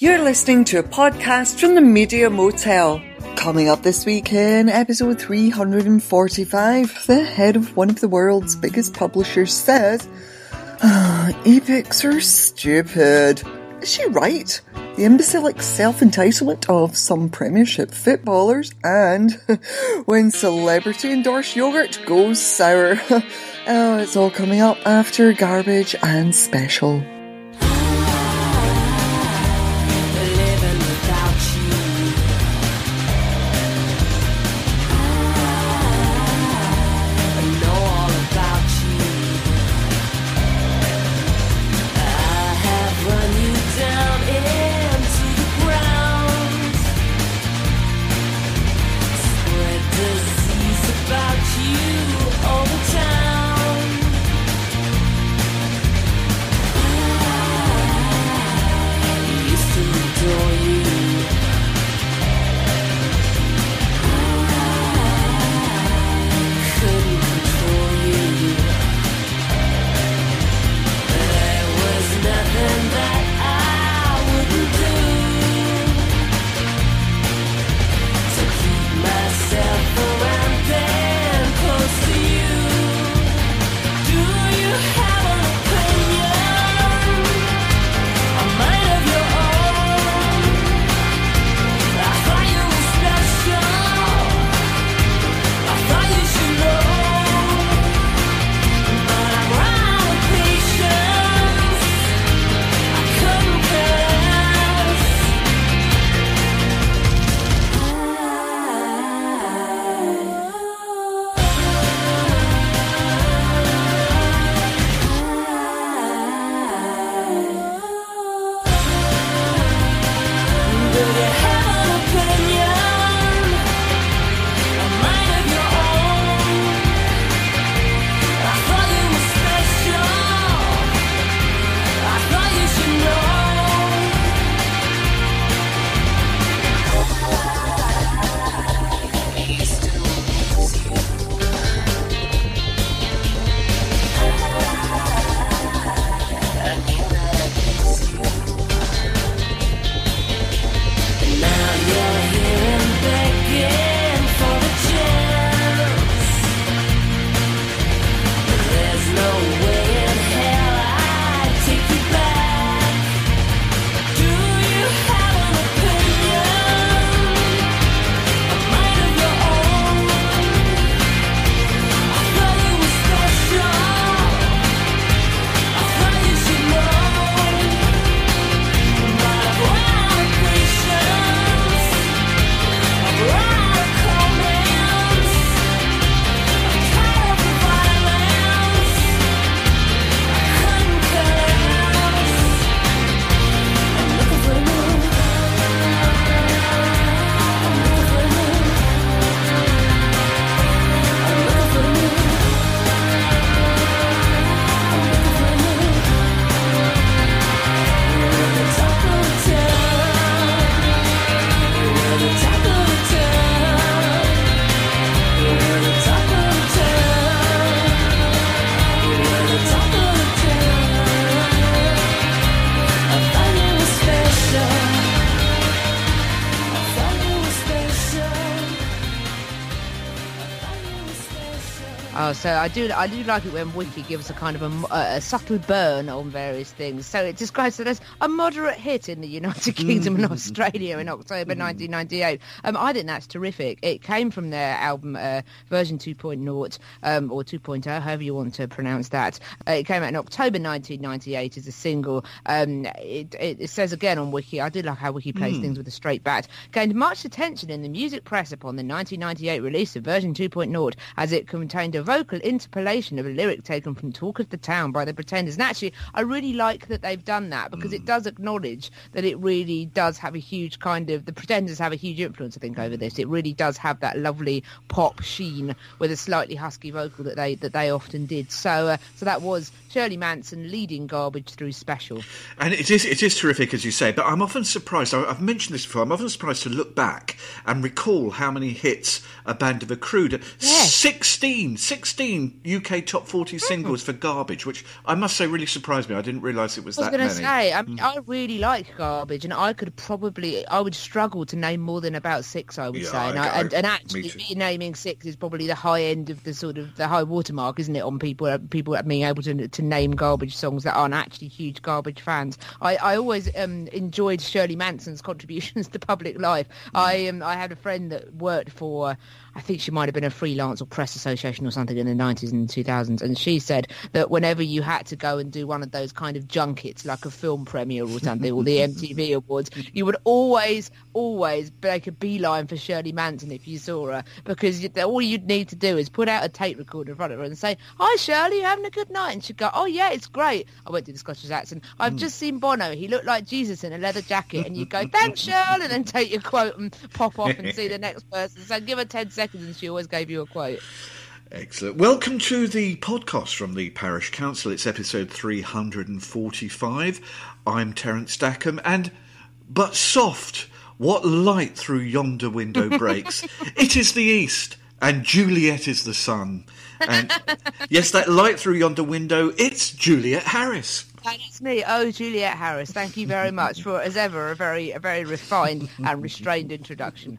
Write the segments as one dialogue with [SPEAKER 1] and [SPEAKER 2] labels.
[SPEAKER 1] You're listening to a podcast from the Media Motel. Coming up this week in episode 345, the head of one of the world's biggest publishers says, ah, epics are stupid. Is she right? The imbecilic self-entitlement of some premiership footballers and when celebrity endorsed yogurt goes sour. oh, it's all coming up after garbage and special.
[SPEAKER 2] I do I do
[SPEAKER 3] like it when Wiki gives a kind of a, a, subtle burn on various things. So it describes it as a moderate hit in the United Kingdom and Australia in October 1998. Um, I think that's terrific. It came from their album uh, version 2.0 um, or 2.0, however you want to pronounce that. Uh, it came out in October 1998 as a single. Um, it, it, it says again on Wiki, I do like how Wiki plays things with a straight bat, gained much attention in the music press upon the 1998 release of version 2.0 as it contained a vocal interpolation of a lyric taken from Talk of the Town by the Pretenders. And actually, I really like that they've done that because it does acknowledge that it really does have a huge kind of, the Pretenders have a huge influence, I think, over this. It really does have that lovely pop sheen with a slightly husky vocal that they that they often did. So, uh, so that was Shirley Manson leading Garbage through Special.
[SPEAKER 4] And it is it is terrific, as you say. But I'm often surprised. I've mentioned this before. I'm often surprised to look back and recall how many hits a band have accrued.
[SPEAKER 3] Yes.
[SPEAKER 4] 16, 16 UK top 40 singles for Garbage, which I must say really surprised me. I didn't realise it was that many.
[SPEAKER 3] I was going to say, I, mean, I really like garbage, and I could probably, I would struggle to name more than about six. I would
[SPEAKER 4] Yeah,
[SPEAKER 3] say, and,
[SPEAKER 4] I-
[SPEAKER 3] and,
[SPEAKER 4] I-
[SPEAKER 3] and actually, me naming six is probably the high end of the sort of the high watermark, isn't it? On people, people being able to to name garbage songs that aren't actually huge garbage fans. I, I always um, enjoyed Shirley Manson's contributions to public life.
[SPEAKER 4] Mm.
[SPEAKER 3] I um, I had a friend that worked for. I think she might have been a freelance or press association or something in the 90s and 2000s. And she said that whenever you had to go and do one of those kind of junkets, like a film premiere or something, or the MTV Awards, you would always, always make a beeline for Shirley Manson if you saw her, because you, all you'd need to do is put out a tape recorder in front of her and say, hi, Shirley, you having a good night? And she'd go, oh, yeah, it's great. I won't do the Scottish accent. I've hmm. just seen Bono. He looked like Jesus in a leather jacket. And you'd go, thanks, Shirley, and then take your quote and pop off and see the next person. So give her 10 seconds and she always gave you a quote.
[SPEAKER 4] Excellent. Welcome to the podcast from the Parish Counsel. It's episode 345. I'm Terence Stackham, and but soft, what light through yonder window breaks? it is the east, and Juliet is the sun. And yes, that light through yonder window, it's Juliet Harris.
[SPEAKER 3] And it's me, oh Juliet Harris. Thank you very much for, as ever, a very, a very refined and restrained introduction.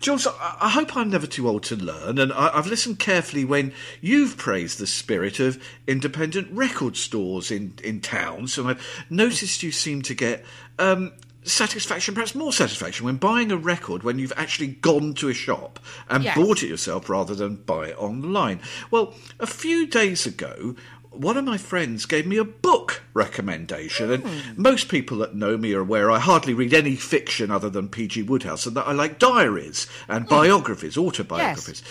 [SPEAKER 4] Jules, I I hope I'm never too old to learn, and I- I've listened carefully when you've praised the spirit of independent record stores in, in towns, and I've noticed you seem to get um, satisfaction, perhaps more satisfaction, when buying a record when you've actually gone to a shop and
[SPEAKER 3] Yes.
[SPEAKER 4] bought it yourself rather than buy it online. Well, a few days ago, one of my friends gave me a book recommendation, and
[SPEAKER 3] Hmm.
[SPEAKER 4] most people that know me are aware I hardly read any fiction other than P.G. Wodehouse, and that I like diaries and
[SPEAKER 3] Hmm.
[SPEAKER 4] biographies, autobiographies.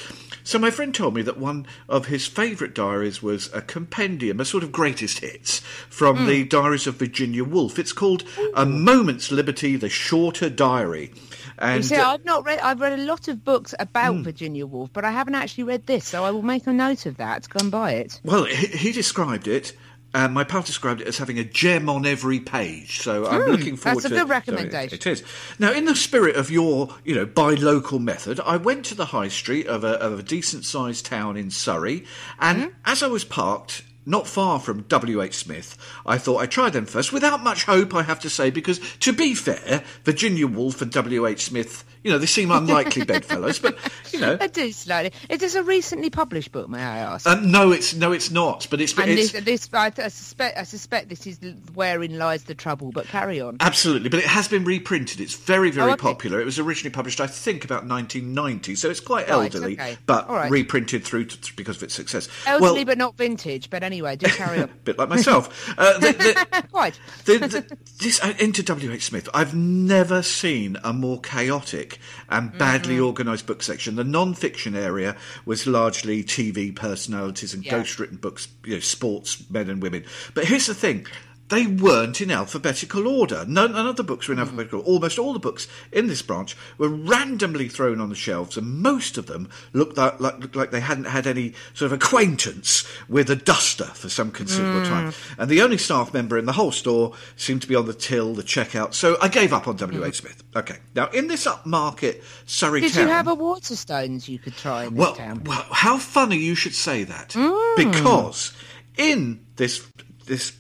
[SPEAKER 4] So my friend told me that one of his favourite diaries was a compendium, a sort of greatest hits from the
[SPEAKER 3] Hmm.
[SPEAKER 4] Diaries of Virginia Woolf. It's called A Moment's Liberty: The Shorter Diary. And
[SPEAKER 3] You see,
[SPEAKER 4] uh,
[SPEAKER 3] I've not read. I've read a lot of books about Virginia Woolf, but I haven't actually read this, so I will make a note of that go and buy it.
[SPEAKER 4] Well, he, he described it. And my pal described it as having a gem on every page, so I'm looking forward
[SPEAKER 3] Hmm, that's a
[SPEAKER 4] to.
[SPEAKER 3] good
[SPEAKER 4] so
[SPEAKER 3] recommendation.
[SPEAKER 4] It is now in the spirit of your, you know, buy local method. I went to the high street of a, of a decent-sized town in Surrey, and
[SPEAKER 3] Hmm?
[SPEAKER 4] as I was parked not far from W.H. Smith, I thought I'd try them first, without much hope, I have to say, because to be fair, Virginia Woolf and W.H. Smith, you know, they seem unlikely bedfellows, but you know.
[SPEAKER 3] I do slightly. Is this a recently published book? May I ask?
[SPEAKER 4] Um, no, it's no, it's not. But it's,
[SPEAKER 3] and
[SPEAKER 4] it's
[SPEAKER 3] this, this I, I suspect, I suspect this is wherein lies the trouble. But carry on.
[SPEAKER 4] Absolutely, but it has been reprinted. It's very, very
[SPEAKER 3] Oh, okay.
[SPEAKER 4] popular. It was originally published, I think, about 1990, so it's quite
[SPEAKER 3] Right,
[SPEAKER 4] elderly,
[SPEAKER 3] okay.
[SPEAKER 4] but
[SPEAKER 3] right.
[SPEAKER 4] reprinted through to, because of its success.
[SPEAKER 3] Elderly,
[SPEAKER 4] well,
[SPEAKER 3] but not vintage. But anyway, do carry on.
[SPEAKER 4] bit like myself. Uh, the, the,
[SPEAKER 3] Quite.
[SPEAKER 4] the, this uh, into W.H. Smith. I've never seen a more chaotic and badly
[SPEAKER 3] Mm-hmm.
[SPEAKER 4] organised book section. The non-fiction area was largely TV personalities and
[SPEAKER 3] Yeah.
[SPEAKER 4] ghost-written books, you know, sports men and women. But here's the thing. They weren't in alphabetical order. None, none of the books were
[SPEAKER 3] Mm.
[SPEAKER 4] in alphabetical order. Almost all the books in this branch were randomly thrown on the shelves, and most of them looked like, looked like they hadn't had any sort of acquaintance with a duster for some considerable
[SPEAKER 3] Mm.
[SPEAKER 4] time. And the only staff member in the whole store seemed to be on the till, the checkout. So I gave up on W.H. Smith. Okay. Now, in this upmarket Surrey
[SPEAKER 3] Mm. Did
[SPEAKER 4] town.
[SPEAKER 3] you have a Waterstones you could try in this
[SPEAKER 4] Well,
[SPEAKER 3] town?
[SPEAKER 4] well, how funny you should say that.
[SPEAKER 3] Mm.
[SPEAKER 4] Because in this this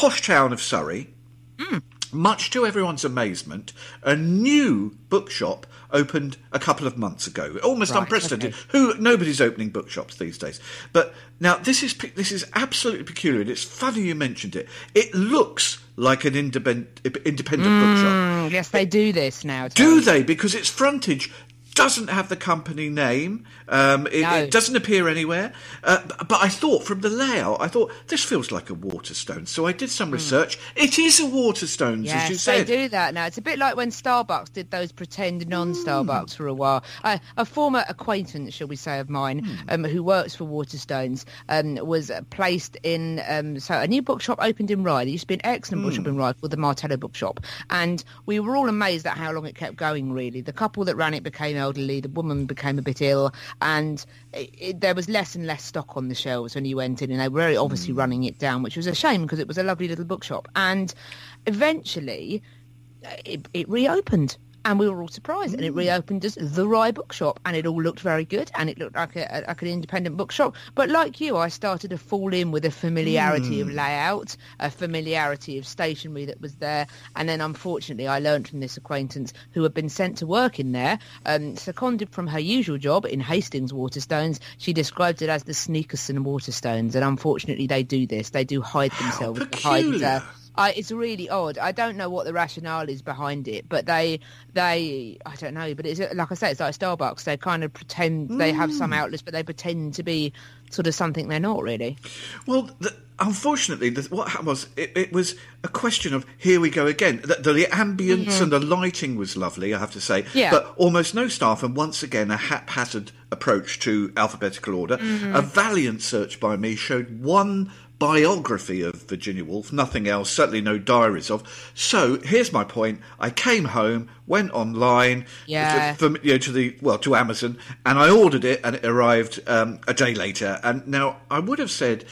[SPEAKER 4] posh town of Surrey,
[SPEAKER 3] Mm.
[SPEAKER 4] much to everyone's amazement, a new bookshop opened a couple of months ago. Almost
[SPEAKER 3] Right,
[SPEAKER 4] unprecedented.
[SPEAKER 3] okay.
[SPEAKER 4] Who nobody's opening bookshops these days. But now this is this is absolutely peculiar. and It's funny you mentioned it. It looks like an independent independent bookshop.
[SPEAKER 3] Mm, yes, they do this now.
[SPEAKER 4] Do they? Because its frontage doesn't have the company name. Um, it,
[SPEAKER 3] No.
[SPEAKER 4] it doesn't appear anywhere. Uh, but I thought from the layout, I thought this feels like a Waterstone. So I did some research. It is a Waterstones, as you
[SPEAKER 3] Hmm. Yes, they do that now. It's a bit like when Starbucks did those pretend non-Starbucks for a while. Uh, a former acquaintance, shall we say, of mine,
[SPEAKER 4] Hmm.
[SPEAKER 3] um, who works for Waterstones, um, was placed in. Um, so a new bookshop opened in Rye. There used to be an excellent bookshop
[SPEAKER 4] Hmm.
[SPEAKER 3] in Rye called the Martello Bookshop, and we were all amazed at how long it kept going. Really, the couple that ran it became elderly. The woman became a bit ill, and it, it, there was less and less stock on the shelves when you went in, and they were very obviously hmm. running it down, which was a shame because it was a lovely little bookshop. And eventually, it, it reopened and we were all surprised. And it reopened as the Rye Bookshop, and it all looked very good, and it looked like a, like an independent bookshop. But like you, I started to fall in with a familiarity of layout, a familiarity of stationery that was there, and then unfortunately, I learned from this acquaintance who had been sent to work in there, um, seconded from her usual job in Hastings Waterstones. She described it as the Sneakerson Waterstones, and unfortunately, they do this. They do hide themselves behind.
[SPEAKER 4] peculiar.
[SPEAKER 3] Uh, I, it's really odd. I don't know what the rationale is behind it, but they, they, I don't know. But it's like I say, it's like Starbucks. They kind of pretend they have some outlets, but they pretend to be sort of something they're not really.
[SPEAKER 4] Well, the, unfortunately, the, what happened was it, it was a question of here we go again. The, the, the ambience and the lighting was lovely, I have to say,
[SPEAKER 3] Mm-hmm. Yeah.
[SPEAKER 4] but almost no staff, and once again a haphazard approach to alphabetical order.
[SPEAKER 3] Mm-hmm.
[SPEAKER 4] A valiant search by me showed one biography of Virginia Woolf, nothing else, certainly no diaries of. So here's my point: I came home, went online,
[SPEAKER 3] Yeah.
[SPEAKER 4] to, you know, to the well to Amazon, and I ordered it, and it arrived um, a day later. And now I would have said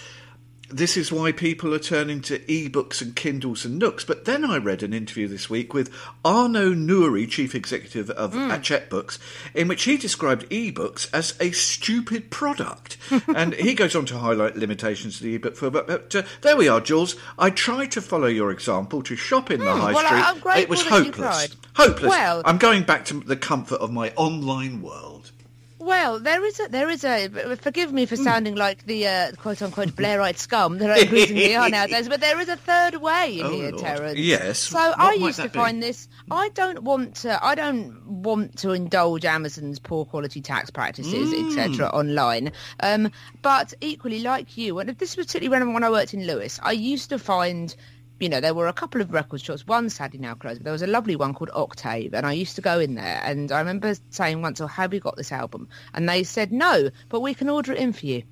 [SPEAKER 4] this is why people are turning to ebooks and Kindles and Nooks. But then I read an interview this week with Arnaud Nourry, chief executive of Hachette Books, in which he described ebooks as a stupid product. and he goes on to highlight limitations of the ebook for. But, but uh, there we are, Jules. I tried to follow your example to shop in the high
[SPEAKER 3] well,
[SPEAKER 4] street. It was hopeless. Hopeless.
[SPEAKER 3] Well-
[SPEAKER 4] I'm going back to the comfort of my online world.
[SPEAKER 3] Well, there is a there is a. Forgive me for sounding like the uh, quote unquote Blairite scum that I increasingly are nowadays, but there is a third way
[SPEAKER 4] Oh,
[SPEAKER 3] here,
[SPEAKER 4] Lord.
[SPEAKER 3] Terence.
[SPEAKER 4] Yes.
[SPEAKER 3] So
[SPEAKER 4] What
[SPEAKER 3] I used to
[SPEAKER 4] be?
[SPEAKER 3] find this. I don't want to. I don't want to indulge Amazon's poor quality tax practices,
[SPEAKER 4] Mm.
[SPEAKER 3] etc. online. Um, but equally, like you, and this was particularly relevant when I worked in Lewes, I used to find you know, there were a couple of record shops. One sadly now closed, but there was a lovely one called Octave, and I used to go in there. And I remember saying once, "Oh, have you got this album?" And they said, "No, but we can order it in for you."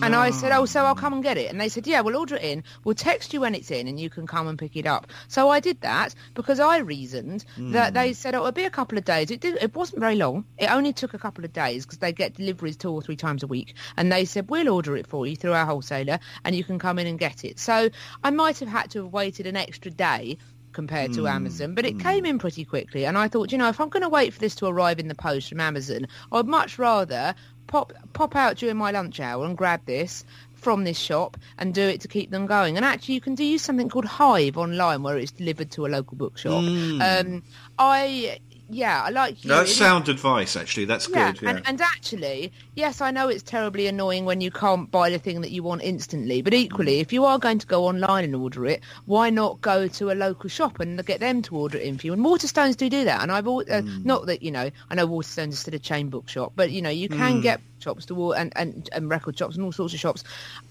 [SPEAKER 3] And I said, "Oh, ah. so I'll come and get it." And they said, "Yeah, we'll order it in. We'll text you when it's in, and you can come and pick it up." So I did that because I reasoned that they hmm. said oh, it'll be a couple of days. It did, it wasn't very long. It only took a couple of days because they get deliveries two or three times a week. And they said, "We'll order it for you through our wholesaler, and you can come in and get it." So I might have had to have waited an extra day compared to hmm. Amazon, but it hmm. came in pretty quickly. And I thought, you know, if I'm going to wait for this to arrive in the post from Amazon, I'd much rather pop pop out during my lunch hour and grab this from this shop and do it to keep them going. And actually, you can do use something called Hive online where it's delivered to a local bookshop. Um, I yeah, I like you.
[SPEAKER 4] That's sound advice, actually. That's
[SPEAKER 3] yeah,
[SPEAKER 4] good. Yeah.
[SPEAKER 3] And, and actually, yes, I know it's terribly annoying when you can't buy the thing that you want instantly. But equally, if you are going to go online and order it, why not go to a local shop and get them to order it in for you? And Waterstones do do that. And I've uh, not that you know, I know Waterstones is still a chain bookshop, but you know, you can get shops to or- and, and and record shops and all sorts of shops.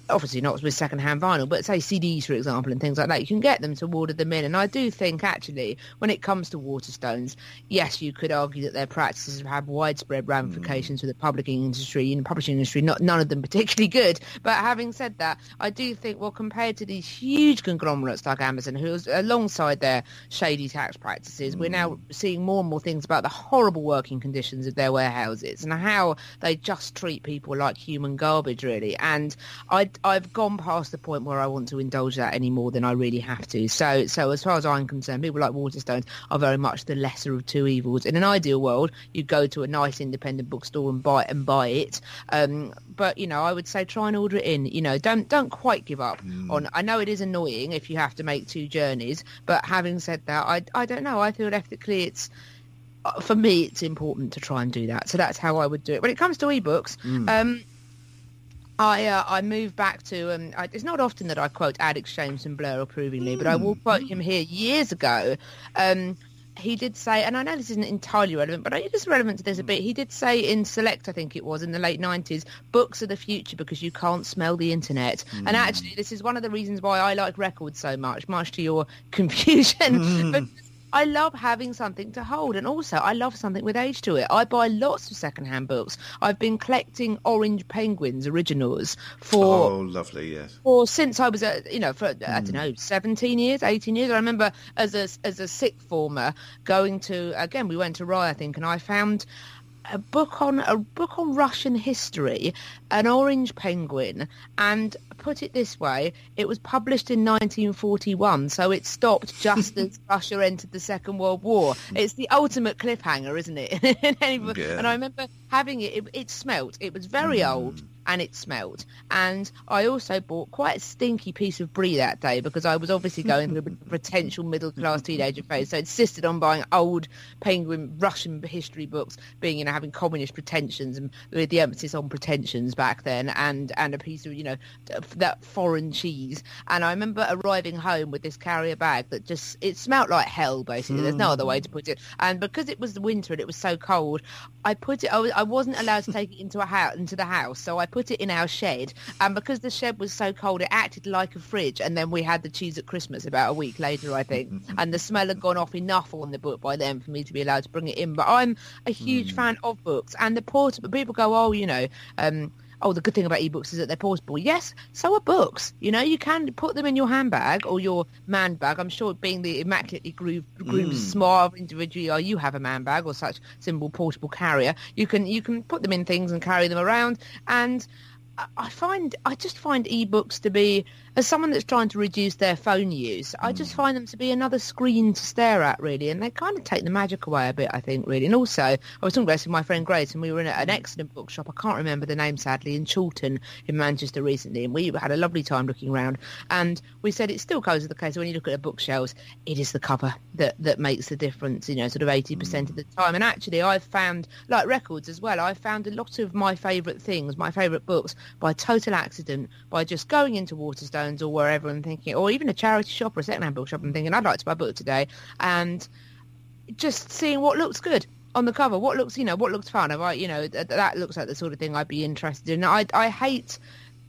[SPEAKER 3] Obviously, not with second-hand vinyl, but say CDs, for example, and things like that. You can get them to order them in. And I do think, actually, when it comes to Waterstones, yes, you could argue that their practices have widespread ramifications hmm. for the publishing industry in the publishing industry. Not none of them particularly good. But having said that, I do think, well, compared to these huge conglomerates like Amazon, who's alongside their shady tax practices, we're now hmm. seeing more and more things about the horrible working conditions of their warehouses and how they just treat people like human garbage, really. And I, I've gone past the point where I want to indulge that any more than I really have to. So, so as far as I'm concerned, people like Waterstones are very much the lesser of two evils. In an ideal world, you go to a nice independent bookstore and buy and buy it. Um, but you know, I would say try and order it in. You know, don't don't quite give up on. I know it is annoying if you have to make two journeys, but having said that, I I don't know. I feel ethically it's uh, for me it's important to try and do that. So that's how I would do it. When it comes to ebooks, um, I uh, I move back to um. I, it's not often that I quote Alex James and Blur approvingly, but I will quote him here years ago. Um, he did say, and I know this isn't entirely relevant, but it's relevant to this a bit. He did say in Select, I think it was in the late nineties, books are the future because you can't smell the internet. And actually, this is one of the reasons why I like records so much, much to your confusion. But I love having something to hold, and also I love something with age to it. I buy lots of second-hand books. I've been collecting Orange Penguins originals for
[SPEAKER 4] oh, lovely, yes.
[SPEAKER 3] or since I was, a, you know, for I don't hmm. know, seventeen years, eighteen years. I remember as a as a sixth former going to again. We went to Rye, I think, and I found a book on a book on Russian history, an orange penguin, and put it this way, it was published in 1941, so it stopped just as Russia entered the Second World War. It's the ultimate cliffhanger, isn't it?
[SPEAKER 4] Yeah.
[SPEAKER 3] And I remember having it, it, it smelt. It was very hmm. old and it smelt. And I also bought quite a stinky piece of brie that day because I was obviously going through a potential middle class teenager phase. So I insisted on buying old penguin Russian history books, being you know having communist pretensions and with the emphasis on pretensions back then, and and a piece of you know that foreign cheese. And I remember arriving home with this carrier bag that just it smelt like hell. Basically, there's no other way to hmm. put it. And because it was the winter and it was so cold, I put it. I, was, I wasn't allowed to take it into a house into the house, so I put it in our shed. And because the shed was so cold, it acted like a fridge. And then we had the cheese at Christmas about a week later, I think. and the smell had gone off enough on the book by then for me to be allowed to bring it in. But I'm a huge fan of books and the portable. People go, oh, you know. Um, oh, the good thing about ebooks is that they're portable. Yes, so are books. You know, you can put them in your handbag or your man bag. I'm sure being the immaculately groomed, mm. groomed smart individual you you have a man bag or such simple portable carrier. You can you can put them in things and carry them around. And I find I just find ebooks to be as someone that's trying to reduce their phone use, I just mm. find them to be another screen to stare at, really, and they kind of take the magic away a bit, I think, really. And also, I was talking about this with my friend Grace, and we were in an mm. excellent bookshop. I can't remember the name, sadly, in Chorlton in Manchester recently, and we had a lovely time looking around. And we said it still goes with the case when you look at the bookshelves, it is the cover that that makes the difference. You know, sort of eighty percent of mm. the time. And actually, I've found like records as well. I've found a lot of my favourite things, my favourite books, by total accident, by just going into Or wherever and thinking, or even a charity shop or a second-hand bookshop and thinking, I'd like to buy a book today, and just seeing what looks good on the cover, what looks, you know, what looks fun. If I, you know, th- that looks like the sort of thing I'd be interested in. I, I hate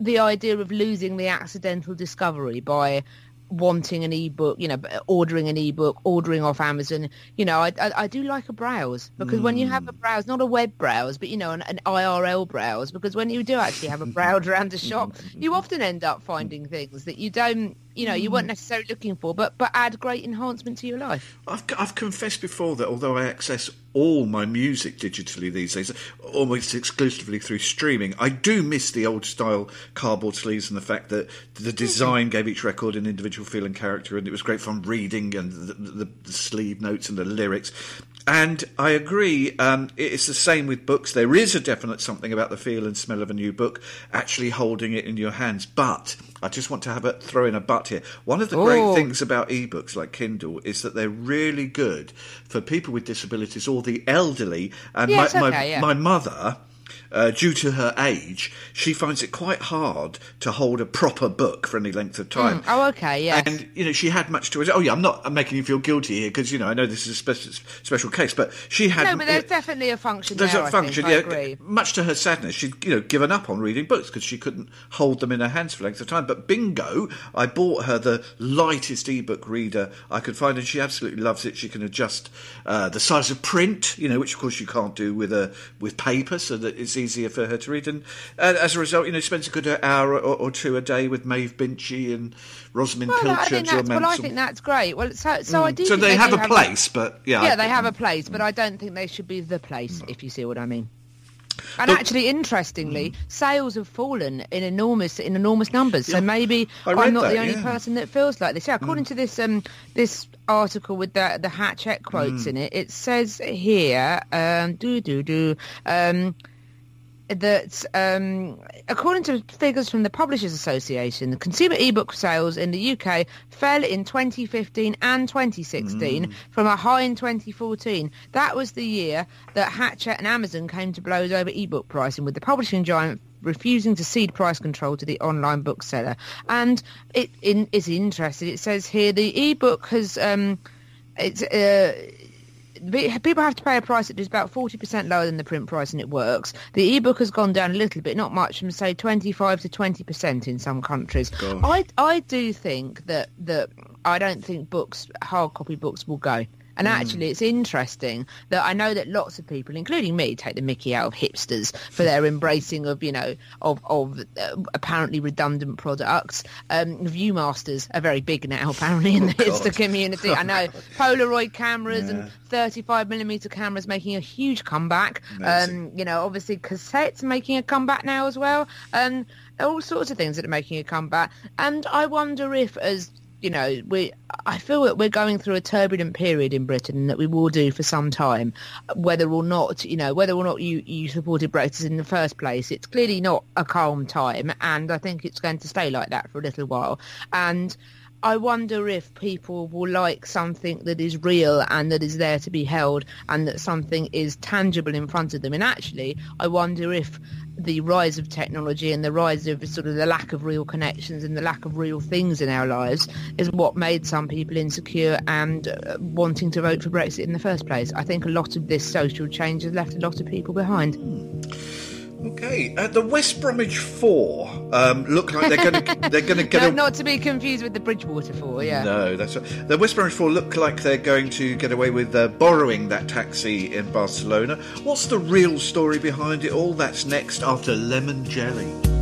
[SPEAKER 3] the idea of losing the accidental discovery by wanting an ebook, you know, ordering an ebook, ordering off Amazon. You know, I, I, I do like a browse because when you have a hmm. browse, not a web browse, but you know, an, an IRL browse, because when you do actually have a browse around a shop, you often end up finding things that you don't, you know, you weren't mm. necessarily looking for, but but add great enhancement to your life.
[SPEAKER 4] I've, I've confessed before that although I access all my music digitally these days, almost exclusively through streaming, I do miss the old style cardboard sleeves and the fact that the mm-hmm. design gave each record an individual feel and character, and it was great fun reading and the, the, the sleeve notes and the lyrics. And I agree, um, it's the same with books. There is a definite something about the feel and smell of a new book, actually holding it in your hands. But I just want to have a throw in a but here. One of the great
[SPEAKER 3] Oh.
[SPEAKER 4] things about ebooks like Kindle is that they're really good for people with disabilities or the elderly. And
[SPEAKER 3] Yeah,
[SPEAKER 4] my, my,
[SPEAKER 3] yeah.
[SPEAKER 4] my mother. Uh, due to her age, she finds it quite hard to hold a proper book for any length of time.
[SPEAKER 3] Oh, okay, yeah.
[SPEAKER 4] And you know, she had much to it. Oh yeah, I'm not. I'm making you feel guilty here because you know I know this is a special special case, but she had.
[SPEAKER 3] no, but there's definitely a function
[SPEAKER 4] There's
[SPEAKER 3] there.
[SPEAKER 4] a
[SPEAKER 3] I
[SPEAKER 4] function,
[SPEAKER 3] think. I
[SPEAKER 4] yeah.
[SPEAKER 3] agree.
[SPEAKER 4] Much to her sadness, she'd you know given up on reading books because she couldn't hold them in her hands for length of time. But bingo, I bought her the lightest ebook reader I could find, and she absolutely loves it. She can adjust uh, the size of print, you know, which of course you can't do with a with paper, so that it's easier for her to read. And uh, as a result, you know, spends a good hour or, or two a day with Maeve Binchy and Rosamunde
[SPEAKER 3] Well,
[SPEAKER 4] Pilcher Jill
[SPEAKER 3] well, I think that's great. Well, so so I do.
[SPEAKER 4] so
[SPEAKER 3] think
[SPEAKER 4] they have a place, but yeah,
[SPEAKER 3] Yeah,
[SPEAKER 4] I-
[SPEAKER 3] they have a place, but I don't think they should be the place,
[SPEAKER 4] Mm.
[SPEAKER 3] if you see what I mean. And
[SPEAKER 4] But-
[SPEAKER 3] actually, interestingly, sales have fallen in enormous in enormous numbers. So maybe I'm not
[SPEAKER 4] that,
[SPEAKER 3] the only
[SPEAKER 4] yeah. Mm.
[SPEAKER 3] person that feels like this. Yeah, according to this um this article with the the Hachette quotes
[SPEAKER 4] Mm.
[SPEAKER 3] in it, it says here um do do do um that um, according to figures from the Publishers Association, the consumer ebook sales in the UK fell in 2015 and 2016 from a high in 2014. That was the year that Hachette and Amazon came to blows over ebook pricing, with the publishing giant refusing to cede price control to the online bookseller. And it in, is interesting. It says here the ebook has um, it's. Uh, people have to pay a price that is about 40% lower than the print price and it works. The ebook has gone down a little bit, not much, from say 25 to 20% in some countries. I, I do think that, that I don't think books, hard copy books will go. And actually, it's interesting that I know that lots of people, including me, take the mickey out of hipsters for their embracing of, you know, of, of uh, apparently redundant products. Um, Viewmasters are very big now, apparently, in the hipster community. I know Polaroid cameras and 35 millimeter cameras making a huge comeback. Um, you know, obviously cassettes making a comeback now as well. Um, all sorts of things that are making a comeback. And I wonder if, as you know, we I feel that we're going through a turbulent period in Britain that we will do for some time, whether or not, you know, whether or not you, you supported Brexit in the first place. It's clearly not a calm time and I think it's going to stay like that for a little while. And I wonder if people will like something that is real and that is there to be held and that something is tangible in front of them. And actually, I wonder if the rise of technology and the rise of sort of the lack of real connections and the lack of real things in our lives is what made some people insecure and uh, wanting to vote for Brexit in the first place. I think a lot of this social change has left a lot of people behind.
[SPEAKER 4] Okay, uh, the West Bromwich Four um, look like they're going to they're going to get
[SPEAKER 3] No,
[SPEAKER 4] a
[SPEAKER 3] not to be confused with the Bridgewater Four, yeah.
[SPEAKER 4] No, that's right. The West Bromwich Four look like they're going to get away with uh, borrowing that taxi in Barcelona. What's the real story behind it all? That's next after Lemon Jelly.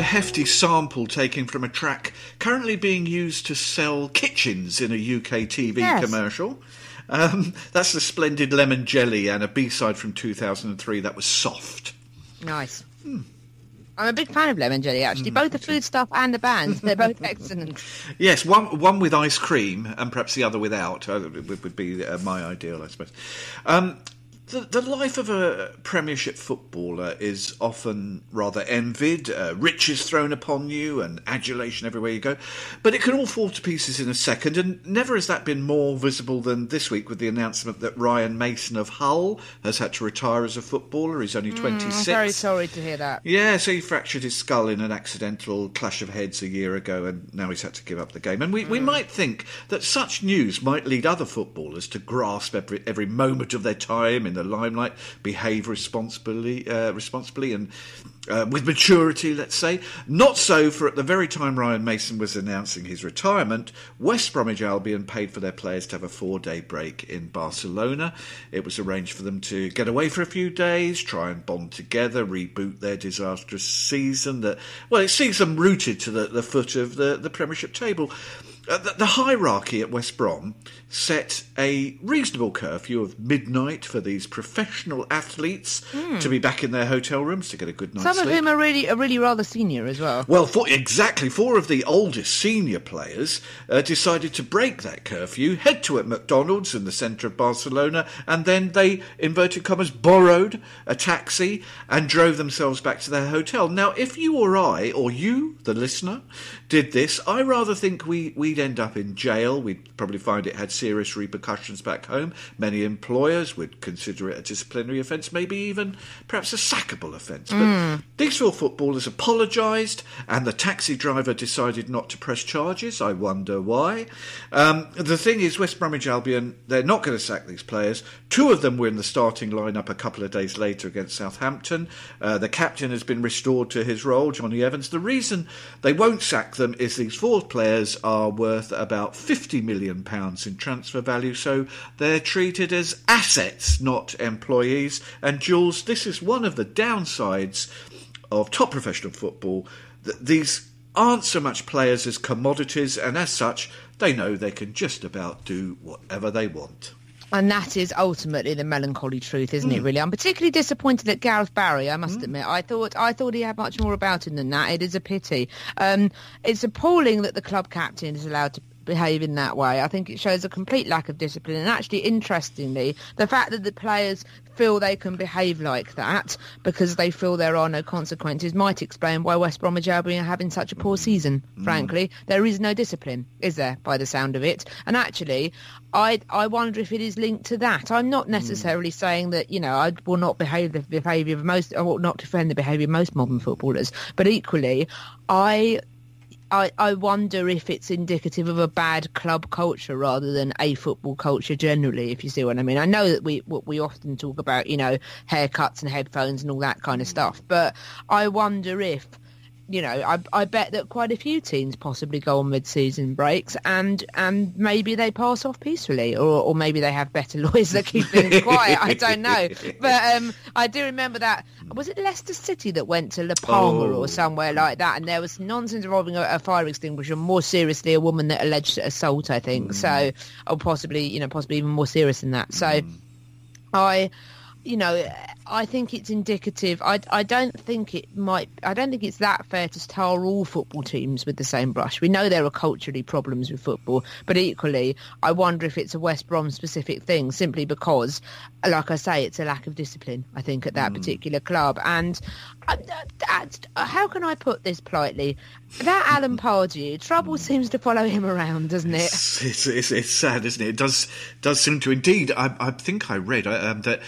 [SPEAKER 4] A hefty sample taken from a track currently being used to sell kitchens in a UK TV
[SPEAKER 3] Yes.
[SPEAKER 4] commercial. Um, that's the splendid lemon jelly and a B-side from 2003 that was soft.
[SPEAKER 3] Nice.
[SPEAKER 4] Hmm.
[SPEAKER 3] I'm a big fan of lemon jelly, actually. Both the food stuff and the band. They're both excellent.
[SPEAKER 4] Yes, one one with ice cream and perhaps the other without uh, would, would be uh, my ideal, I suppose. Um, the, the life of a Premiership footballer is often rather envied, uh, riches thrown upon you, and adulation everywhere you go. But it can all fall to pieces in a second, and never has that been more visible than this week with the announcement that Ryan Mason of Hull has had to retire as a footballer. He's only 26.
[SPEAKER 3] I'm very sorry to hear that.
[SPEAKER 4] Yeah, so he fractured his skull in an accidental clash of heads a year ago, and now he's had to give up the game. And we, we might think that such news might lead other footballers to grasp every every moment of their time in the limelight, behave responsibly, uh, responsibly, and uh, with maturity. Let's say not so. For at the very time Ryan Mason was announcing his retirement, West Bromwich Albion paid for their players to have a four-day break in Barcelona. It was arranged for them to get away for a few days, try and bond together, reboot their disastrous season. That well, it sees them rooted to the, the foot of the, the Premiership table. Uh, the, the hierarchy at West Brom set a reasonable curfew of midnight for these professional athletes to be back in their hotel rooms to get a good night's
[SPEAKER 3] Hmm. Some of
[SPEAKER 4] sleep.
[SPEAKER 3] whom are really, are really rather senior as well.
[SPEAKER 4] Well, for, exactly. Four of the oldest senior players uh, decided to break that curfew, head to a McDonald's in the centre of Barcelona, and then they, inverted commas, borrowed a taxi and drove themselves back to their hotel. Now, if you or I, or you, the listener, did this, I rather think we, we'd end up in jail. We'd probably find it had serious repercussions back home. Many employers would consider it a disciplinary offence, maybe even perhaps a sackable offence. But these four footballers apologised, and the taxi driver decided not to press charges. I wonder why. Um, the thing is, West Bromwich Albion, they're not going to sack these players. Two of them were in the starting lineup a couple of days later against Southampton. Uh, the captain has been restored to his role, Jonny Evans. The reason they won't sack them is these four players are worth about £50 million in transfer value, so they're treated as assets, not employees. And Jules, this is one of the downsides of top professional football that these aren't so much players as commodities, and as such, they know they can just about do whatever they want.
[SPEAKER 3] And that is ultimately the melancholy truth, isn't
[SPEAKER 4] Hmm.
[SPEAKER 3] it? Really, I'm particularly disappointed at Gareth Barry. I must admit, I thought I thought he had much more about him than that. It is a pity. Um, it's appalling that the club captain is allowed to behave in that way. I think it shows a complete lack of discipline. And actually, interestingly, the fact that the players feel they can behave like that because they feel there are no consequences might explain why West Bromwich Albion are having such a poor season. Mm. Frankly, there is no discipline, is there? By the sound of it, and actually, I I wonder if it is linked to that. I'm not mm. necessarily saying that you know I will not behave the behaviour of most, I will not defend the behaviour of most modern footballers, but equally, I I, I wonder if it's indicative of a bad club culture rather than a football culture generally, if you see what I mean. I know that we we often talk about, you know, haircuts and headphones and all that kind of mm. stuff, but I wonder if you know, I, I bet that quite a few teams possibly go on mid-season breaks, and and maybe they pass off peacefully, or or maybe they have better lawyers that keep things quiet. I don't know, but um, I do remember that was it Leicester City that went to La Palma
[SPEAKER 4] Oh.
[SPEAKER 3] or somewhere like that, and there was nonsense involving a, a fire extinguisher. More seriously, a woman that alleged assault, I think. So, or possibly, you know, possibly even more serious than that. So, I, you know, I think it's indicative. I, I don't think it might. I don't think it's that fair to tar all football teams with the same brush. We know there are culturally problems with football, but equally, I wonder if it's a West Brom specific thing, simply because, like I say, it's a lack of discipline. I think at that particular club, and uh, that, how can I put this politely? That Alan Pardew trouble seems to follow him around, doesn't it?
[SPEAKER 4] It's, it's, it's, it's sad, isn't it? It does does seem to indeed. I, I think I read uh, um, that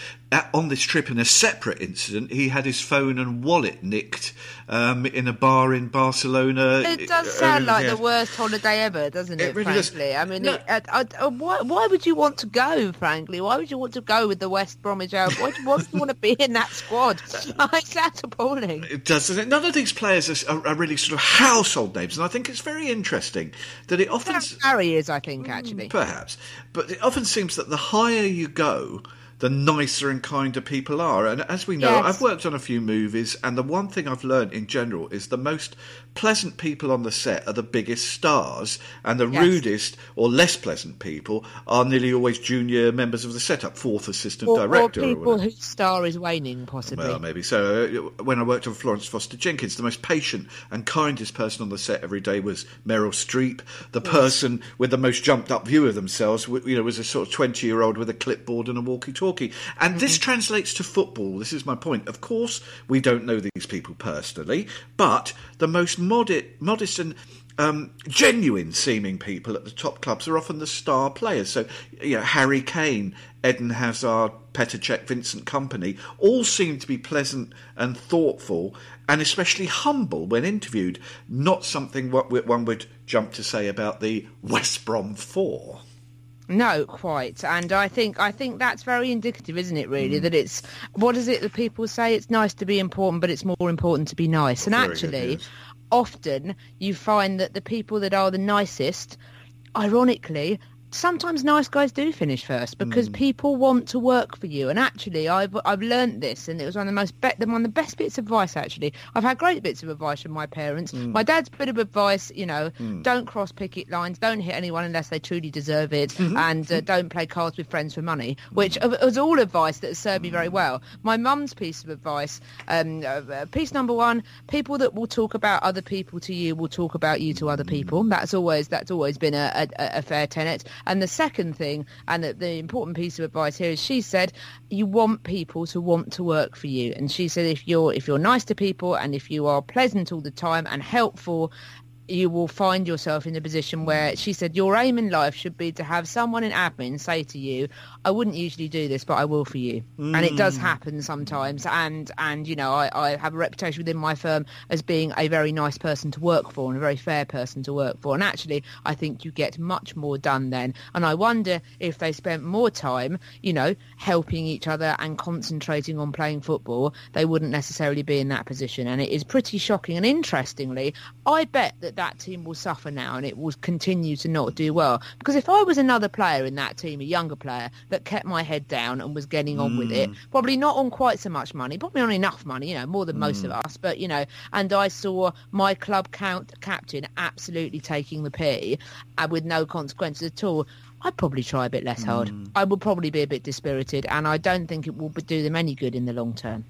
[SPEAKER 4] on this trip, in a separate incident, he had his phone and wallet nicked um, in a bar in Barcelona.
[SPEAKER 3] It does
[SPEAKER 4] Uh,
[SPEAKER 3] sound like
[SPEAKER 4] yeah.
[SPEAKER 3] the worst holiday ever, doesn't it?
[SPEAKER 4] It really does.
[SPEAKER 3] frankly, I mean,
[SPEAKER 4] No.
[SPEAKER 3] it, I, I, I- why, why would you want to go? Frankly, why would you want to go with the West Bromwich Albion? Why, why would you want to be in that squad? it sounds appalling.
[SPEAKER 4] It does, doesn't it? None of these players are, are really sort of household names, and I think it's very interesting that it often.
[SPEAKER 3] Harry is, I think, actually.
[SPEAKER 4] Perhaps. But it often seems that the higher you go, the nicer and kinder people are. And as we know,
[SPEAKER 3] Yes.
[SPEAKER 4] I've worked on a few movies, and the one thing I've learned in general is the most pleasant people on the set are the biggest stars, and the
[SPEAKER 3] Yes.
[SPEAKER 4] rudest or less pleasant people are nearly always junior members of the setup, fourth assistant
[SPEAKER 3] Or, or
[SPEAKER 4] director. or
[SPEAKER 3] people
[SPEAKER 4] whatever.
[SPEAKER 3] whose star is waning, possibly.
[SPEAKER 4] Well, maybe so. Uh, When I worked on Florence Foster Jenkins, the most patient and kindest person on the set every day was Meryl Streep. The person with the most jumped-up view of themselves, you know, was a sort of twenty-year-old with a clipboard and a walkie-talkie. And this translates to football. This is my point. Of course, we don't know these people personally, but the most modest, modest and um, genuine seeming people at the top clubs are often the star players. So, you know, Harry Kane, Eden Hazard, Petr Cech, Vincent Kompany all seem to be pleasant and thoughtful and especially humble when interviewed. Not something what one would jump to say about the West Brom Four.
[SPEAKER 3] No, quite. And I think I think that's very indicative, isn't it? Really,
[SPEAKER 4] Mm.
[SPEAKER 3] that it's what is it that people say? It's nice to be important, but it's more important to be nice. And
[SPEAKER 4] Very good,
[SPEAKER 3] actually,
[SPEAKER 4] yes.
[SPEAKER 3] often you find that the people that are the nicest, ironically. Sometimes nice guys do finish first because
[SPEAKER 4] Mm.
[SPEAKER 3] people want to work for you. And actually, I've I've learnt this, and it was one of the most be- one of the best bits of advice. Actually, I've had great bits of advice from my parents.
[SPEAKER 4] Mm.
[SPEAKER 3] My dad's bit of advice, you know, don't cross picket lines, don't hit anyone unless they truly deserve it,
[SPEAKER 4] Mm-hmm.
[SPEAKER 3] and uh, don't play cards with friends for money, which uh, was all advice that served me very well. My mum's piece of advice, um, uh, uh, piece number one: people that will talk about other people to you will talk about you to other people. That's always that's always been a, a, a fair tenet. And the second thing, and the, the important piece of advice here is, she said, you want people to want to work for you. And she said, if you're if you're nice to people and if you are pleasant all the time and helpful you will find yourself in a position where she said your aim in life should be to have someone in admin say to you i wouldn't usually do this but i will for you and it does mm. happen sometimes. And and you know I, I have a reputation within my firm as being a very nice person to work for and a very fair person to work for. And actually i think you get much more done then. And i wonder if they spent more time you know helping each other and concentrating on playing football they wouldn't necessarily be in that position. And it is pretty shocking and interestingly i bet that that team will suffer now and it will continue to not do well. Because if i was another player in that team a younger player that kept my head down and was getting on with it mm. probably not on quite so much money probably on enough money you know more than most of mm. us but you know and i saw my club count captain absolutely taking the pee and with no consequences at all I'd probably try a bit less hard. Mm. I would probably be a bit dispirited, and I don't think it will do them any good in the long term.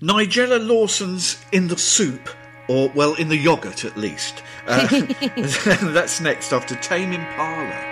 [SPEAKER 4] Nigella Lawson's in the soup, or well, in the yogurt at least. Uh, that's next after Tame Impala.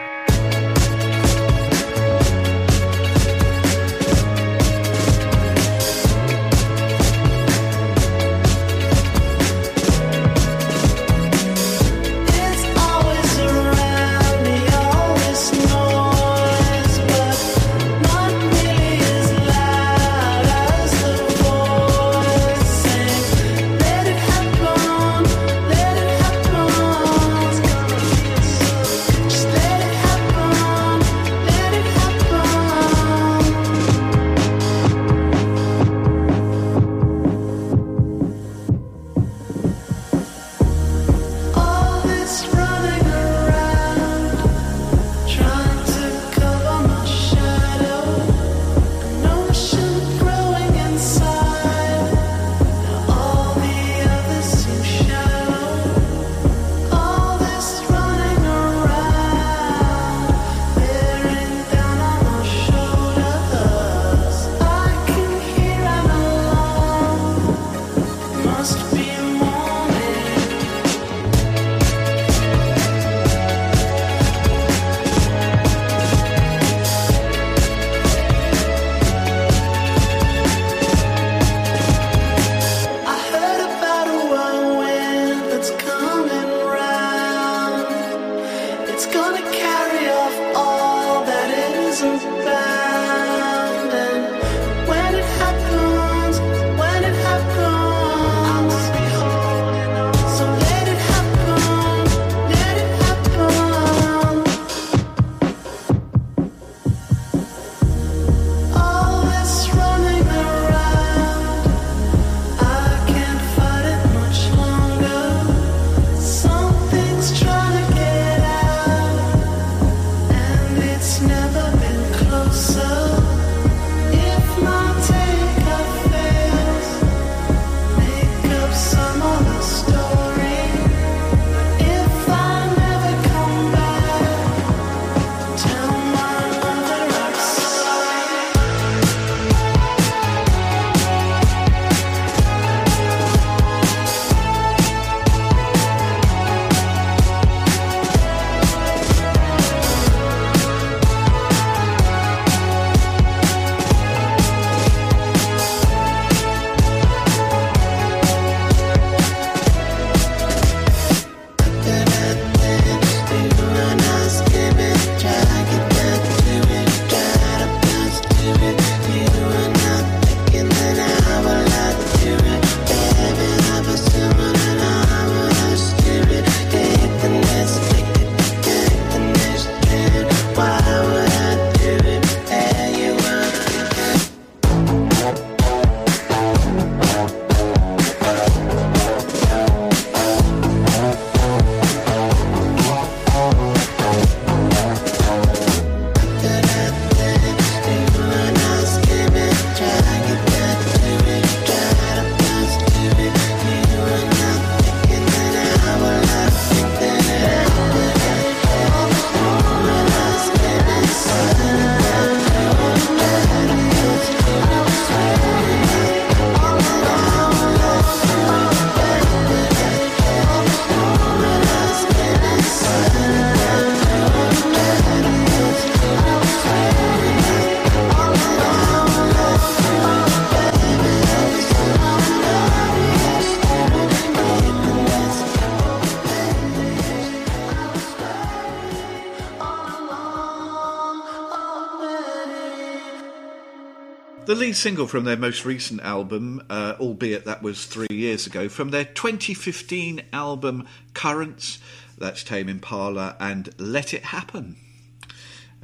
[SPEAKER 4] Single from their most recent album, uh, albeit that was three years ago, from their 2015 album Currents. That's Tame Impala and Let It Happen.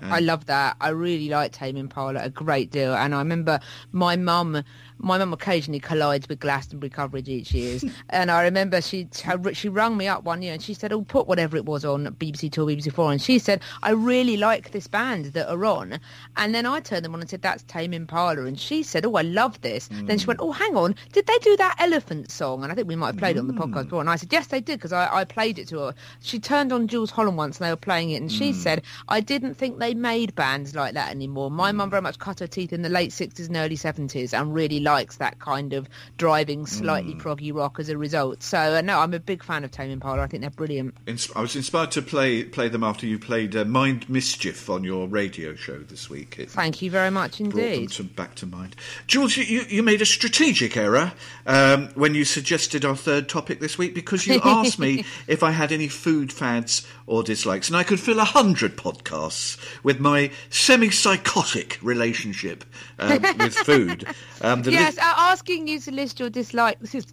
[SPEAKER 3] I love that. I really like Tame Impala a great deal, and I remember my mum. My mum occasionally collides with Glastonbury coverage each year, and I remember she she rung me up one year and she said, "Oh, put whatever it was on BBC Two, BBC Four," and she said, "I really like this band that are on," and then I turned them on and said, "That's Tame Impala," and she said, "Oh, I love this." Then she mm. went, "Oh, hang on, did they do that Elephant song?" And I think we might have played it on the podcast mm. before, and I said, "Yes, they did," because I, I played it to her. She turned on Jools Holland once and they were playing it, and she mm. said, "I didn't think they made bands like that anymore. My mum very much cut her teeth in the late '60s and early '70s, and really likes that kind of driving, slightly proggy rock as a result." So, uh, no, I'm a big fan of Tame Impala. I think they're brilliant.
[SPEAKER 4] Ins- I was inspired to play play them after you played uh, Mind Mischief on your radio show this week. It
[SPEAKER 3] Thank you very much indeed.
[SPEAKER 4] to, back to mind. Jules, you, you, you made a strategic error um, when you suggested our third topic this week because you asked me if I had any food fads or dislikes, and I could fill a hundred podcasts with my semi-psychotic relationship um, with food. Um, the
[SPEAKER 3] Yes, uh, asking you to list your dislikes is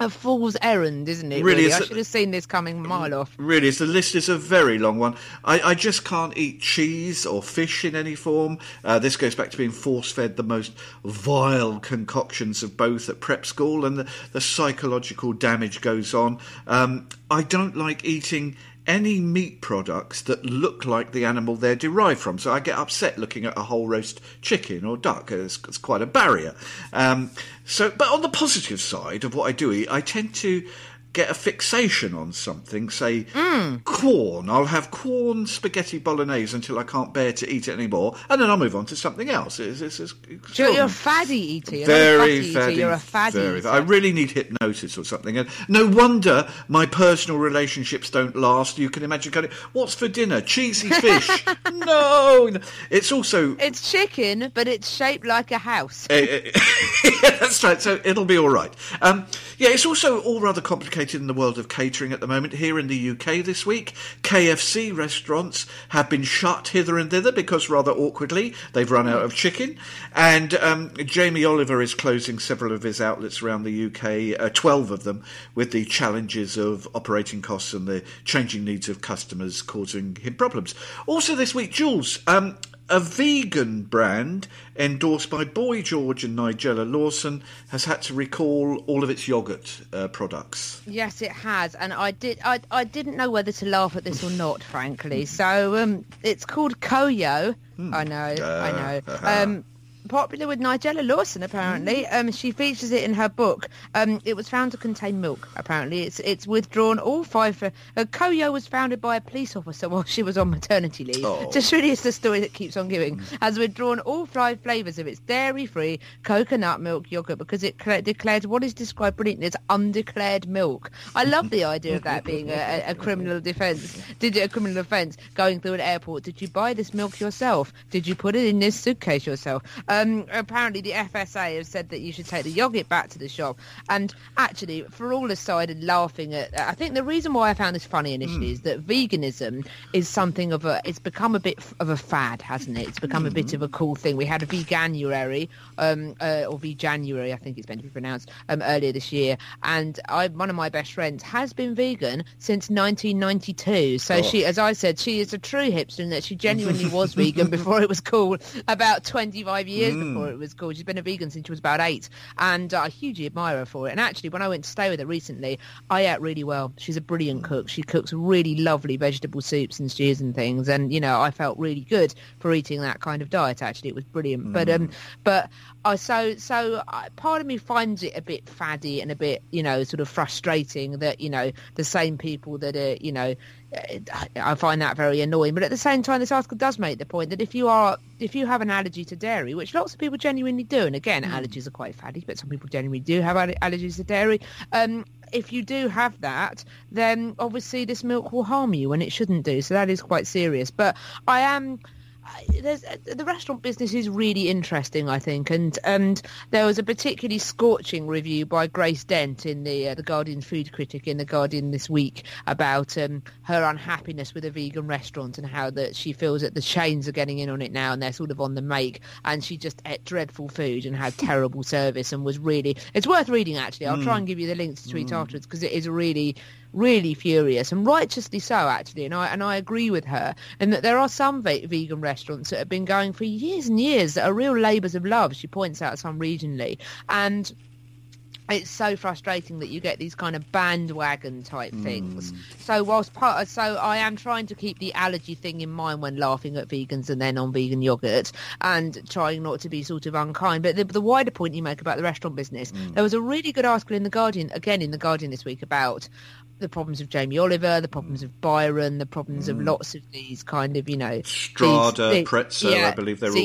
[SPEAKER 3] a fool's errand, isn't it?
[SPEAKER 4] Really,
[SPEAKER 3] Really, I should have seen this coming a mile off.
[SPEAKER 4] Really, the list is a very long one. I, I just can't eat cheese or fish in any form. Uh, this goes back to being force fed the most vile concoctions of both at prep school, and the, the psychological damage goes on. Um, I don't like eating any meat products that look like the animal they're derived from. So I get upset looking at a whole roast chicken or duck. It's, it's quite a barrier. Um, so, but on the positive side of what I do eat, I tend to get a fixation on something, say corn. I'll have corn spaghetti bolognese until I can't bear to eat it anymore, and then I'll move on to something else. It's, it's, it's
[SPEAKER 3] You're, you're a faddy eater. You're
[SPEAKER 4] Very
[SPEAKER 3] fatty eater,
[SPEAKER 4] faddy.
[SPEAKER 3] You're a faddy
[SPEAKER 4] very-
[SPEAKER 3] eater.
[SPEAKER 4] I really need hypnosis or something. And no wonder my personal relationships don't last. You can imagine going, "What's for dinner? Cheesy fish? no." It's also
[SPEAKER 3] It's chicken, but it's shaped like a house.
[SPEAKER 4] Eh, That's right. So it'll be all right. Um, yeah, it's also all rather complicated in the world of catering at the moment. Here in the UK this week, KFC restaurants have been shut hither and thither because rather awkwardly they've run out of chicken. And um, Jamie Oliver is closing several of his outlets around the UK, uh, 12 of them, with the challenges of operating costs and the changing needs of customers causing him problems. Also this week, Jules, um, a vegan brand endorsed by Boy George and Nigella Lawson has had to recall all of its yogurt uh, products.
[SPEAKER 3] Yes, it has, and I did. I, I didn't know whether to laugh at this or not, frankly. So um, it's called CoYo. I know, I know. Um, popular with Nigella Lawson, apparently. Um, she features it in her book. Um, it was found to contain milk. Apparently, it's it's withdrawn all five. Uh, CoYo was founded by a police officer while she was on maternity leave.
[SPEAKER 4] Oh.
[SPEAKER 3] Just really, it's the story that keeps on giving. Has withdrawn all five flavours of its dairy-free coconut milk yogurt because it cla declared what is described brilliantly as undeclared milk. I love the idea of that being a, a, a criminal defence. Did you a criminal offence going through an airport? Did you buy this milk yourself? Did you put it in this suitcase yourself? Um, apparently, the FSA have said that you should take the yogurt back to the shop. And actually, for all aside and laughing at, I think the reason why I found this funny initially is that veganism is something of a. It's become a bit of a fad, hasn't it? It's become a bit of a cool thing. We had a veganuary, um, uh, or veganuary, I think it's meant to be pronounced, um, earlier this year, and I, one of my best friends has been vegan since 1992. So she, as I said, she is a true hipster in that she genuinely was vegan before it was cool. About 25 years Mm. before it was cool. She's been a vegan since she was about eight, and uh, I hugely admire her for it. And actually, when I went to stay with her recently, I ate really well. She's a brilliant cook. She cooks really lovely vegetable soups and stews and things. And you know, I felt really good for eating that kind of diet. Actually, it was brilliant. But um, mm. but I so so I, part of me finds it a bit faddy and a bit you know sort of frustrating that you know the same people that are you know I find that very annoying. But at the same time, this article does make the point that if you are, if you have an allergy to dairy, which lots of people genuinely do, and again, allergies are quite faddy, but some people genuinely do have allergies to dairy. Um, if you do have that, then obviously this milk will harm you and it shouldn't do. So that is quite serious. But I am. There's uh, the restaurant business is really interesting, I think, and and there was a particularly scorching review by Grace Dent in the uh, the Guardian food critic in the Guardian this week about um, her unhappiness with a vegan restaurant and how that she feels that the chains are getting in on it now and they're sort of on the make, and she just ate dreadful food and had terrible service and was really. It's worth reading actually. I'll try and give you the link to tweet afterwards because it is really really furious and righteously so actually and I and I agree with her in that there are some ve- vegan restaurants that have been going for years and years that are real labours of love she points out some regionally and it's so frustrating that you get these kind of bandwagon type things. Hmm. So whilst part, so I am trying to keep the allergy thing in mind when laughing at vegans and then on vegan yogurt, and trying not to be sort of unkind. But the, the wider point you make about the restaurant business, hmm. there was a really good article in the Guardian, again in the Guardian this week about the problems of Jamie Oliver, the problems of Byron, the problems of mm. lots of these kind of, you know,
[SPEAKER 4] Strada,
[SPEAKER 3] these-
[SPEAKER 4] Prezzo, I believe they're all-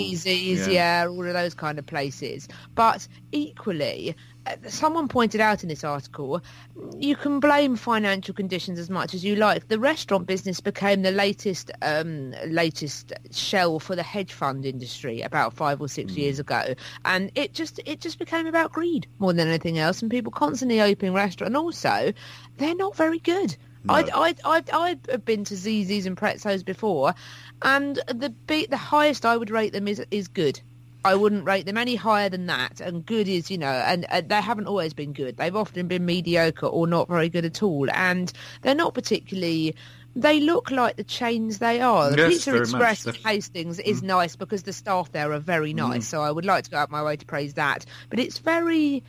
[SPEAKER 4] yeah.
[SPEAKER 3] yeah, all of those kind of places. But equally, someone pointed out in this article, you can blame financial conditions as much as you like. The restaurant business became the latest um, latest shell for the hedge fund industry about five or six years ago, and it just it just became about greed more than anything else. And people constantly opening restaurants, and also they're not very good. I'd, I'd, I'd, I'd have been to Zizzi's and Prezzo's before, and the be- the highest I would rate them is is good. I wouldn't rate them any higher than that. And good is, you know, and, and they haven't always been good. They've often been mediocre or not very good at all. And they're not particularly. They look like the chains they are. The
[SPEAKER 4] Yes,
[SPEAKER 3] Pizza. Express at Hastings is mm. nice because the staff there are very mm. nice. So I would like to go out my way to praise that. But it's very,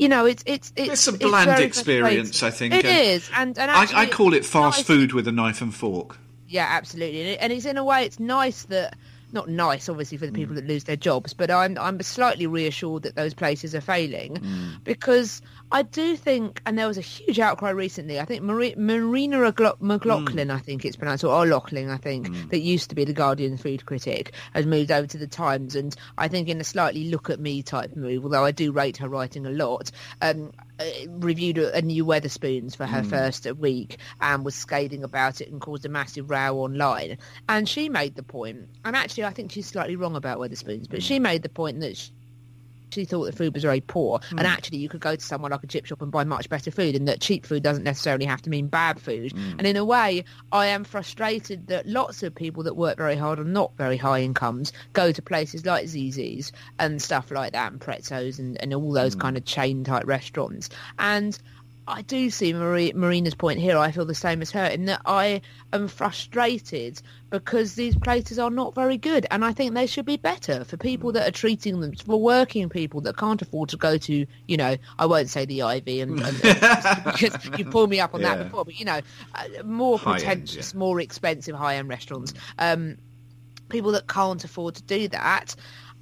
[SPEAKER 3] you know, it's it's it's,
[SPEAKER 4] It's a bland
[SPEAKER 3] very
[SPEAKER 4] experience, I think,
[SPEAKER 3] It
[SPEAKER 4] and
[SPEAKER 3] is, and and
[SPEAKER 4] I, I call it fast
[SPEAKER 3] nice-
[SPEAKER 4] food with a knife and fork.
[SPEAKER 3] yeah, absolutely, and it's in a way it's nice that not nice, obviously, for the
[SPEAKER 4] Mm.
[SPEAKER 3] people that lose their jobs, but I'm I'm slightly reassured that those places are failing
[SPEAKER 4] Mm.
[SPEAKER 3] because I do think, and there was a huge outcry recently. I think Mari- Marina Aglo- McLaughlin,
[SPEAKER 4] Mm.
[SPEAKER 3] I think it's pronounced, or O'Loughlin, I think, that used to be the Guardian food critic, has moved over to the Times, and I think in a slightly look at me type move, although I do rate her writing a lot. Um, uh, reviewed a, a new Wetherspoons for her first week and was scathing about it and caused a massive row online. And she made the point, and actually I think she's slightly wrong about Wetherspoons, but she made the point that she, she thought the food was very poor. And mm. actually you could go to someone like a chip shop and buy much better food and that cheap food doesn't necessarily have to mean bad food. Mm. And in a way i am frustrated that lots of people that work very hard on not very high incomes go to places like Zizzi's and stuff like that and prezzo's and, and all those mm. kind of chain type restaurants. And I do see Marie, Marina's point here. I feel the same as her in that I am frustrated because these places are not very good, and I think they should be better for people that are treating them for working people that can't afford to go to. You know, I won't say the Ivy, and, and because you pulled me up on
[SPEAKER 4] Yeah.
[SPEAKER 3] that before, but you know, uh, more
[SPEAKER 4] High-end,
[SPEAKER 3] pretentious,
[SPEAKER 4] yeah.
[SPEAKER 3] more expensive high-end restaurants. Um, people that can't afford to do that.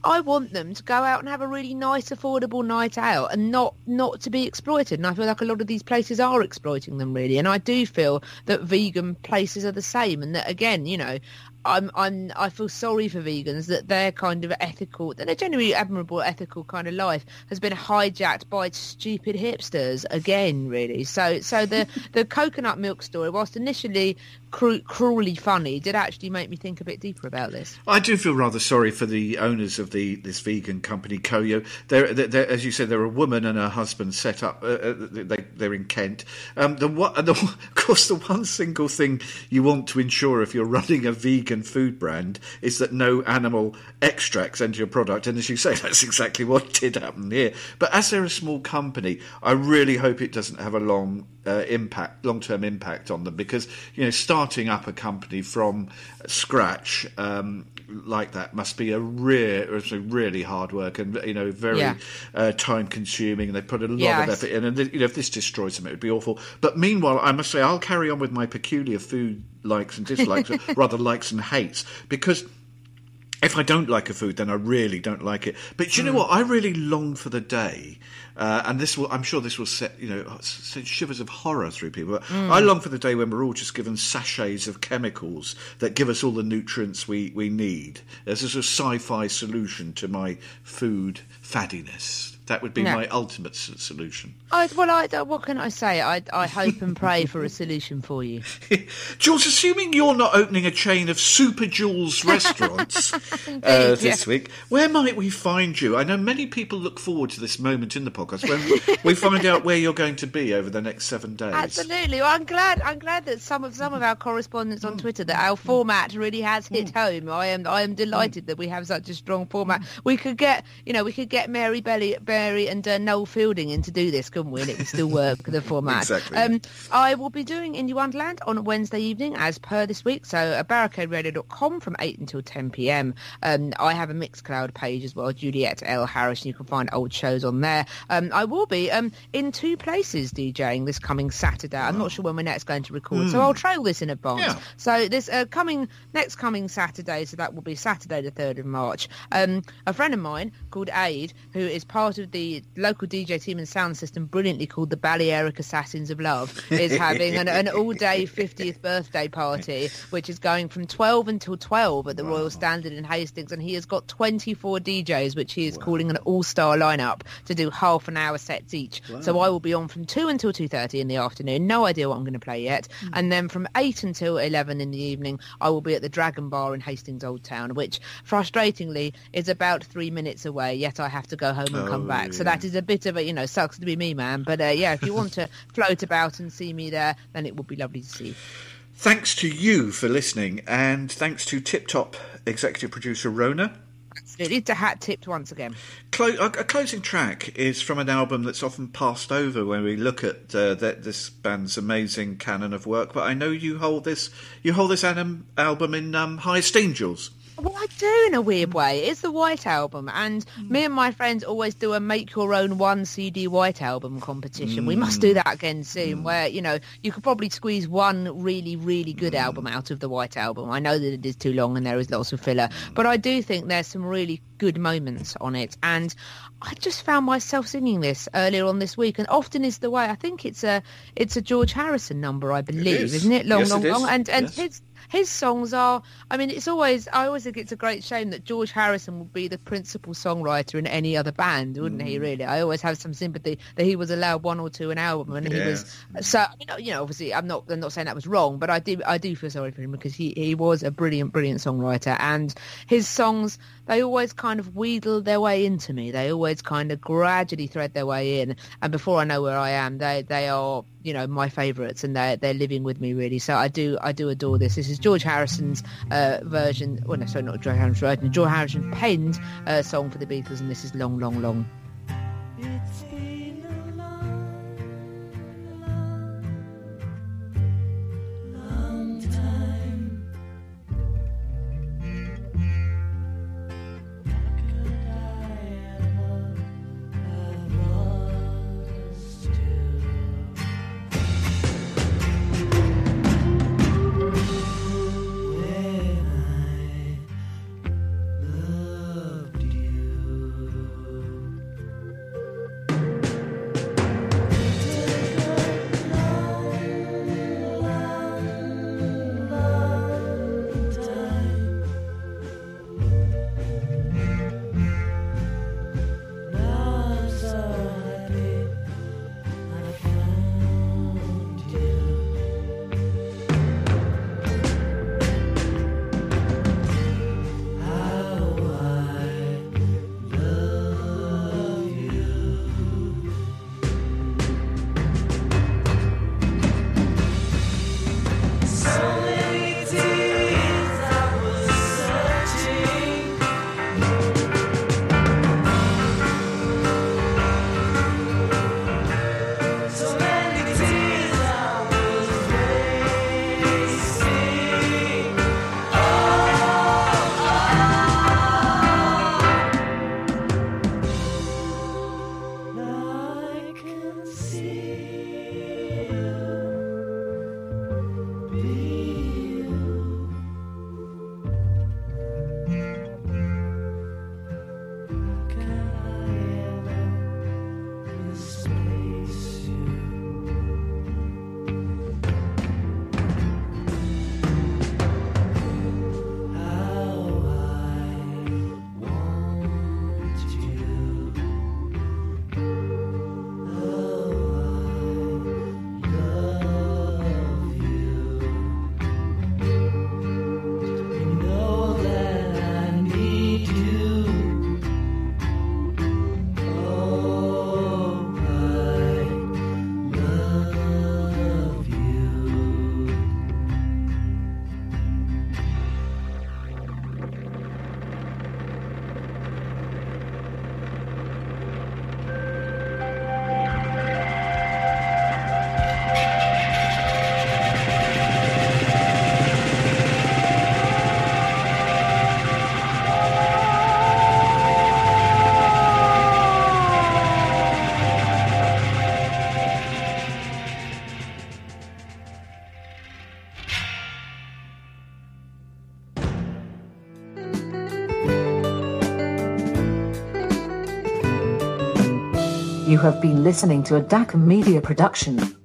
[SPEAKER 3] I want them to go out and have a really nice, affordable night out, and not not to be exploited. And I feel like a lot of these places are exploiting them really. And I do feel that vegan places are the same, and that again, you know, I'm I'm I feel sorry for vegans that their kind of ethical, their genuinely admirable ethical kind of life has been hijacked by stupid hipsters again. Really, so so the the coconut milk story, whilst initially cru- cruelly funny, did actually make me think a bit deeper about this.
[SPEAKER 4] I do feel rather sorry for the owners of the this vegan company CoYo. They're, they're, they're- as you said, they're a woman and her husband set up. Uh, uh, they, they're in Kent. Um, the, the of course, the one single thing you want to ensure if you're running a vegan food brand is that no animal extracts enter your product. And as you say, that's exactly what did happen here. But as they're a small company, I really hope it doesn't have a long uh, impact, long-term impact on them because you know starting up a company from scratch um, like that must be a real, really hard work and you know very
[SPEAKER 3] Yeah.
[SPEAKER 4] uh, time-consuming. And they put a lot
[SPEAKER 3] Yes.
[SPEAKER 4] of effort in, and you know if this destroys them, it would be awful. But meanwhile, I must say I'll carry on with my peculiar food likes and dislikes, rather likes and hates, because if I don't like a food, then I really don't like it. But do you know what? I really long for the day, uh, and this will, I'm sure this will set, you know, send shivers of horror through people. But I long for the day when we're all just given sachets of chemicals that give us all the nutrients we, we need. There's a sort of sci-fi solution to my food faddiness. That would be
[SPEAKER 3] No.
[SPEAKER 4] my ultimate solution.
[SPEAKER 3] I, well, I, uh, what can I say? I, I hope and pray for a solution for you.
[SPEAKER 4] Jules, assuming you're not opening a chain of Super Jules restaurants uh, this
[SPEAKER 3] yeah.
[SPEAKER 4] week, where might we find you? I know many people look forward to this moment in the podcast when we find out where you're going to be over the next seven days.
[SPEAKER 3] Absolutely. Well, I'm glad. I'm glad that some of some of our correspondents on mm. Twitter that our format really has hit mm. home. I am. I am delighted mm. that we have such a strong format. We could get, you know, we could get Mary Belly, Berry and uh, Noel Fielding in to do this, couldn't we? And it would still work the format.
[SPEAKER 4] Exactly.
[SPEAKER 3] Um, I will be doing Indie Wonderland on Wednesday evening, as per this week. So at barricaderadio.com from eight until ten p.m. Um, I have a Mixcloud page as well, Juliet L Harris. and You can find old shows on there. Um, I will be um, in two places DJing this coming Saturday. I'm not sure when we're next going to record, so I'll trail this in advance.
[SPEAKER 4] Yeah.
[SPEAKER 3] So this uh, coming next coming Saturday, so that will be Saturday the third of March. Um, a friend of mine called Aid, who is part of the local DJ team and sound system, brilliantly called the Balearic Assassins of Love, is having an, an all-day 50th birthday party, which is going from 12 until 12 at the Royal Standard in Hastings, and he has got 24 DJs, which he is calling an all-star lineup to do half an hour sets each. So I will be on from 2 until 2.30 in the afternoon, no idea what I'm going to play yet, hmm. and then from 8 until 11 in the evening, I will be at the Dragon Bar in Hastings Old Town, which frustratingly is about three minutes away, yet I have to go home and come
[SPEAKER 4] Oh,
[SPEAKER 3] back. So that is a bit of a, you know, sucks to be me, man. But uh, yeah, if you want to float about and see me there, then it would be lovely to see.
[SPEAKER 4] Thanks to you for listening, and thanks to Tip Top executive producer Rona.
[SPEAKER 3] Absolutely. To hat tipped once again.
[SPEAKER 4] Clo- a, a closing track is from an album that's often passed over when we look at uh, that this band's amazing canon of work. But I know you hold this you hold this anim- album in um, high esteem, Jules.
[SPEAKER 3] Well, I do in a weird mm. way. It's the White Album, and mm. me and my friends always do a make your own one CD White Album competition. We must do mm. that again soon, where you know you could probably squeeze one really, really good album out of the White Album. I know that it is too long and there is lots of filler, but I do think there's some really good moments on it, and I just found myself singing this earlier on this week, and often is the way. I think it's a it's a George Harrison number, I believe,
[SPEAKER 4] is.
[SPEAKER 3] isn't it? Long,
[SPEAKER 4] Yes,
[SPEAKER 3] long,
[SPEAKER 4] it
[SPEAKER 3] long, and and
[SPEAKER 4] Yes.
[SPEAKER 3] his his songs are i mean it's always i always think it's a great shame that george harrison would be the principal songwriter in any other band wouldn't he
[SPEAKER 4] Mm.
[SPEAKER 3] really i always have some sympathy that he was allowed one or two an album and he was so you know, you know obviously i'm not i'm not saying that was wrong but i do i do feel sorry for him because he he was a brilliant brilliant songwriter and his songs they always kind of wheedle their way into me. They always kind of gradually thread their way in. And before i know where i am they they are you know my favorites and they're they're living with me really. So i do i do adore this. This is george harrison's uh, version well no sorry not george harrison's version george harrison penned uh, song for the beatles and this is long long long
[SPEAKER 5] have been listening to a DACA Media production.